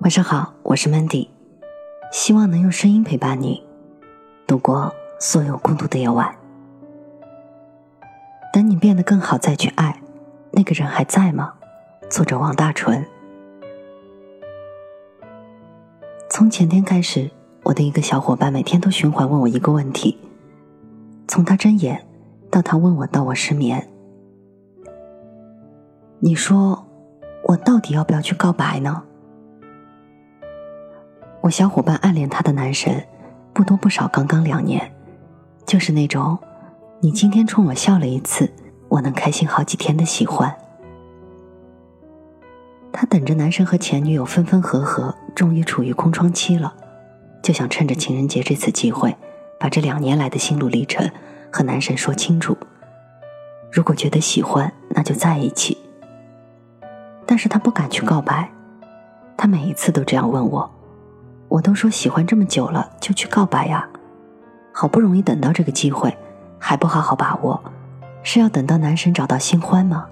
晚上好，我是 Mandy，希望能用声音陪伴你度过所有孤独的夜晚。等你变得更好再去爱，那个人还在吗？作者王大纯。从前天开始，我的一个小伙伴每天都循环问我一个问题，从他睁眼到他问我到我失眠。你说，我到底要不要去告白呢？我小伙伴暗恋他的男神，不多不少，刚刚两年，就是那种，你今天冲我笑了一次，我能开心好几天的喜欢。他等着男神和前女友分分合合，终于处于空窗期了，就想趁着情人节这次机会，把这两年来的心路历程和男神说清楚。如果觉得喜欢，那就在一起。但是他不敢去告白，他每一次都这样问我，我都说喜欢这么久了就去告白呀，好不容易等到这个机会，还不好好把握，是要等到男神找到新欢吗？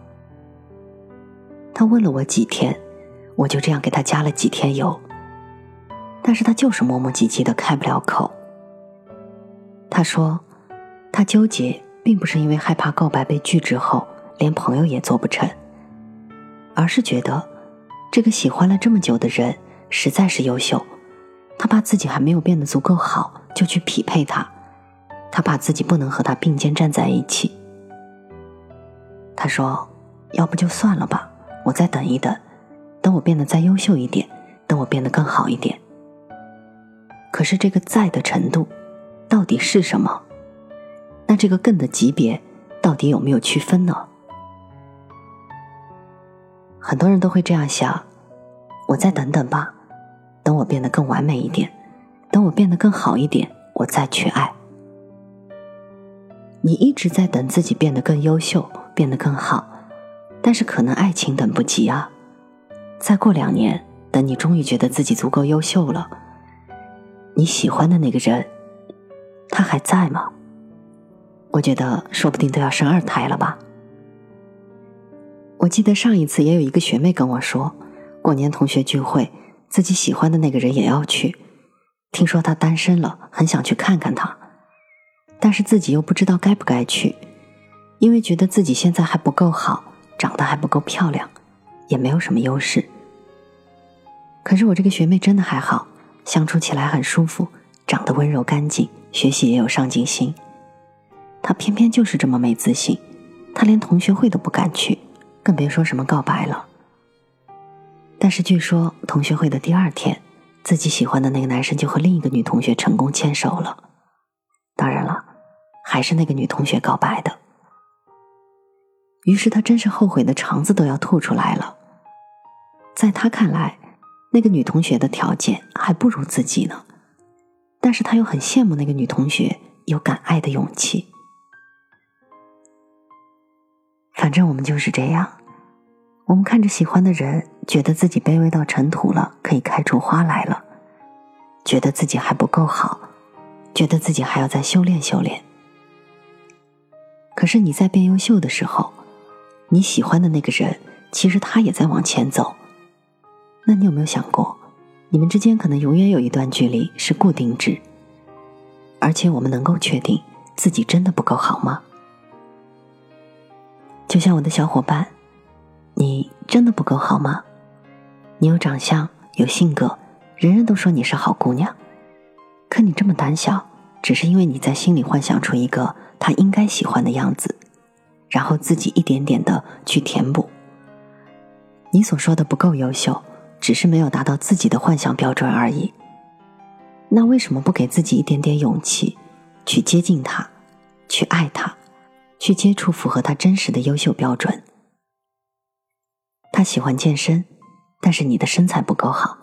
他问了我几天，我就这样给他加了几天油，但是他就是磨磨唧唧的开不了口。他说，他纠结并不是因为害怕告白被拒之后连朋友也做不成。而是觉得，这个喜欢了这么久的人实在是优秀，他怕自己还没有变得足够好就去匹配他，他怕自己不能和他并肩站在一起。他说：“要不就算了吧，我再等一等，等我变得再优秀一点，等我变得更好一点。”可是这个“在”的程度，到底是什么？那这个“更”的级别，到底有没有区分呢？很多人都会这样想：我再等等吧，等我变得更完美一点，等我变得更好一点，我再去爱。你一直在等自己变得更优秀，变得更好，但是可能爱情等不及啊。再过两年，等你终于觉得自己足够优秀了，你喜欢的那个人，他还在吗？我觉得说不定都要生二胎了吧。我记得上一次也有一个学妹跟我说，过年同学聚会，自己喜欢的那个人也要去。听说他单身了，很想去看看他，但是自己又不知道该不该去，因为觉得自己现在还不够好，长得还不够漂亮，也没有什么优势。可是我这个学妹真的还好，相处起来很舒服，长得温柔干净，学习也有上进心。她偏偏就是这么没自信，她连同学会都不敢去。更别说什么告白了。但是据说同学会的第二天，自己喜欢的那个男生就和另一个女同学成功牵手了。当然了，还是那个女同学告白的。于是他真是后悔的肠子都要吐出来了。在他看来，那个女同学的条件还不如自己呢，但是他又很羡慕那个女同学有敢爱的勇气。反正我们就是这样，我们看着喜欢的人，觉得自己卑微到尘土了，可以开出花来了；觉得自己还不够好，觉得自己还要再修炼修炼。可是你在变优秀的时候，你喜欢的那个人，其实他也在往前走。那你有没有想过，你们之间可能永远有一段距离是固定值？而且我们能够确定自己真的不够好吗？就像我的小伙伴，你真的不够好吗？你有长相，有性格，人人都说你是好姑娘，可你这么胆小，只是因为你在心里幻想出一个他应该喜欢的样子，然后自己一点点的去填补。你所说的不够优秀，只是没有达到自己的幻想标准而已。那为什么不给自己一点点勇气，去接近他，去爱他？去接触符合他真实的优秀标准。他喜欢健身，但是你的身材不够好，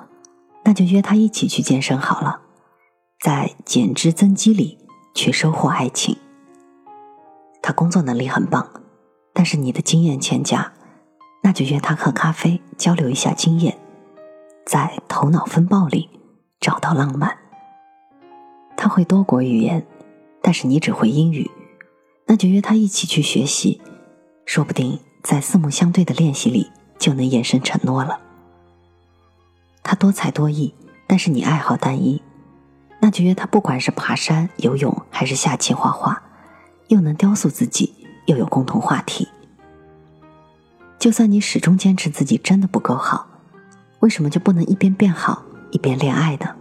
那就约他一起去健身好了，在减脂增肌里去收获爱情。他工作能力很棒，但是你的经验欠佳，那就约他喝咖啡交流一下经验，在头脑风暴里找到浪漫。他会多国语言，但是你只会英语。那就约他一起去学习，说不定在四目相对的练习里就能眼神承诺了。他多才多艺，但是你爱好单一，那就约他，不管是爬山、游泳还是下棋、画画，又能雕塑自己，又有共同话题。就算你始终坚持自己真的不够好，为什么就不能一边变好一边恋爱呢？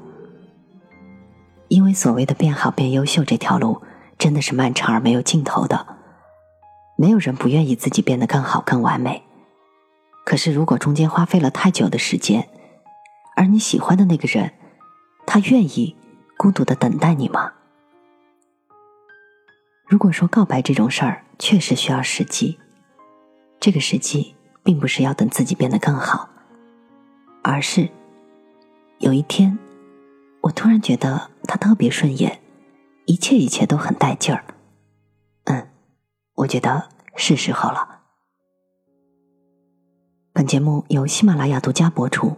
因为所谓的变好变优秀这条路真的是漫长而没有尽头的，没有人不愿意自己变得更好更完美。可是如果中间花费了太久的时间，而你喜欢的那个人，他愿意孤独的等待你吗？如果说告白这种事儿确实需要时机，这个时机并不是要等自己变得更好，而是有一天。我突然觉得他特别顺眼，一切一切都很带劲儿。嗯，我觉得是时候了。本节目由喜马拉雅独家播出，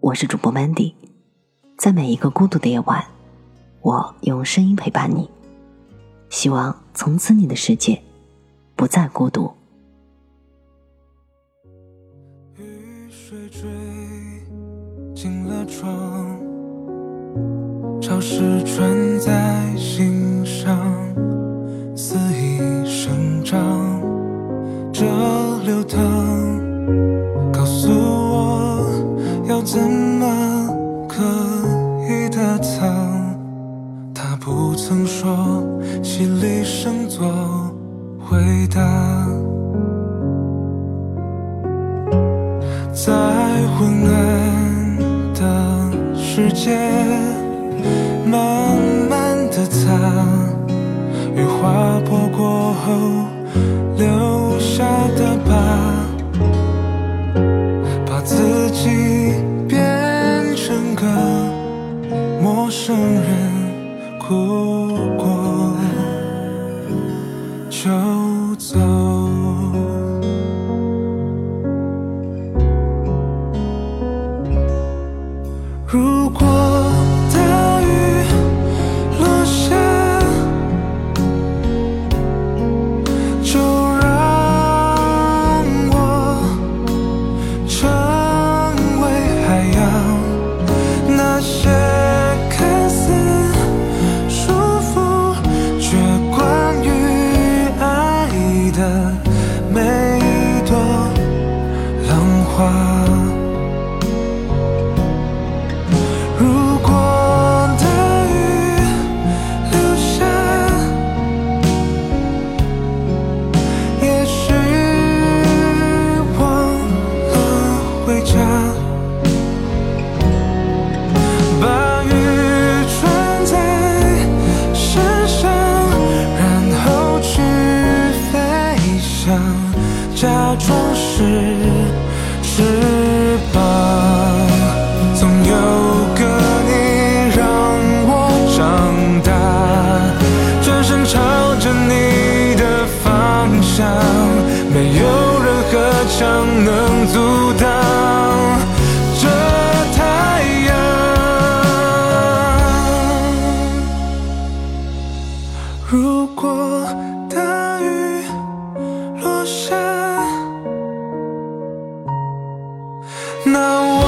我是主播 Mandy，在每一个孤独的夜晚，我用声音陪伴你，希望从此你的世界不再孤独。雨水坠进了窗。潮湿穿在心上，肆意生长，这世界。慢慢的擦，雨划破过后留下的疤，把自己变成个陌生人，哭过就走。把雨穿在身上，然后去飞翔，假装是翅膀，总有个你让我长大，转身朝着你的方向，没有任何长能。如果大雨落下那我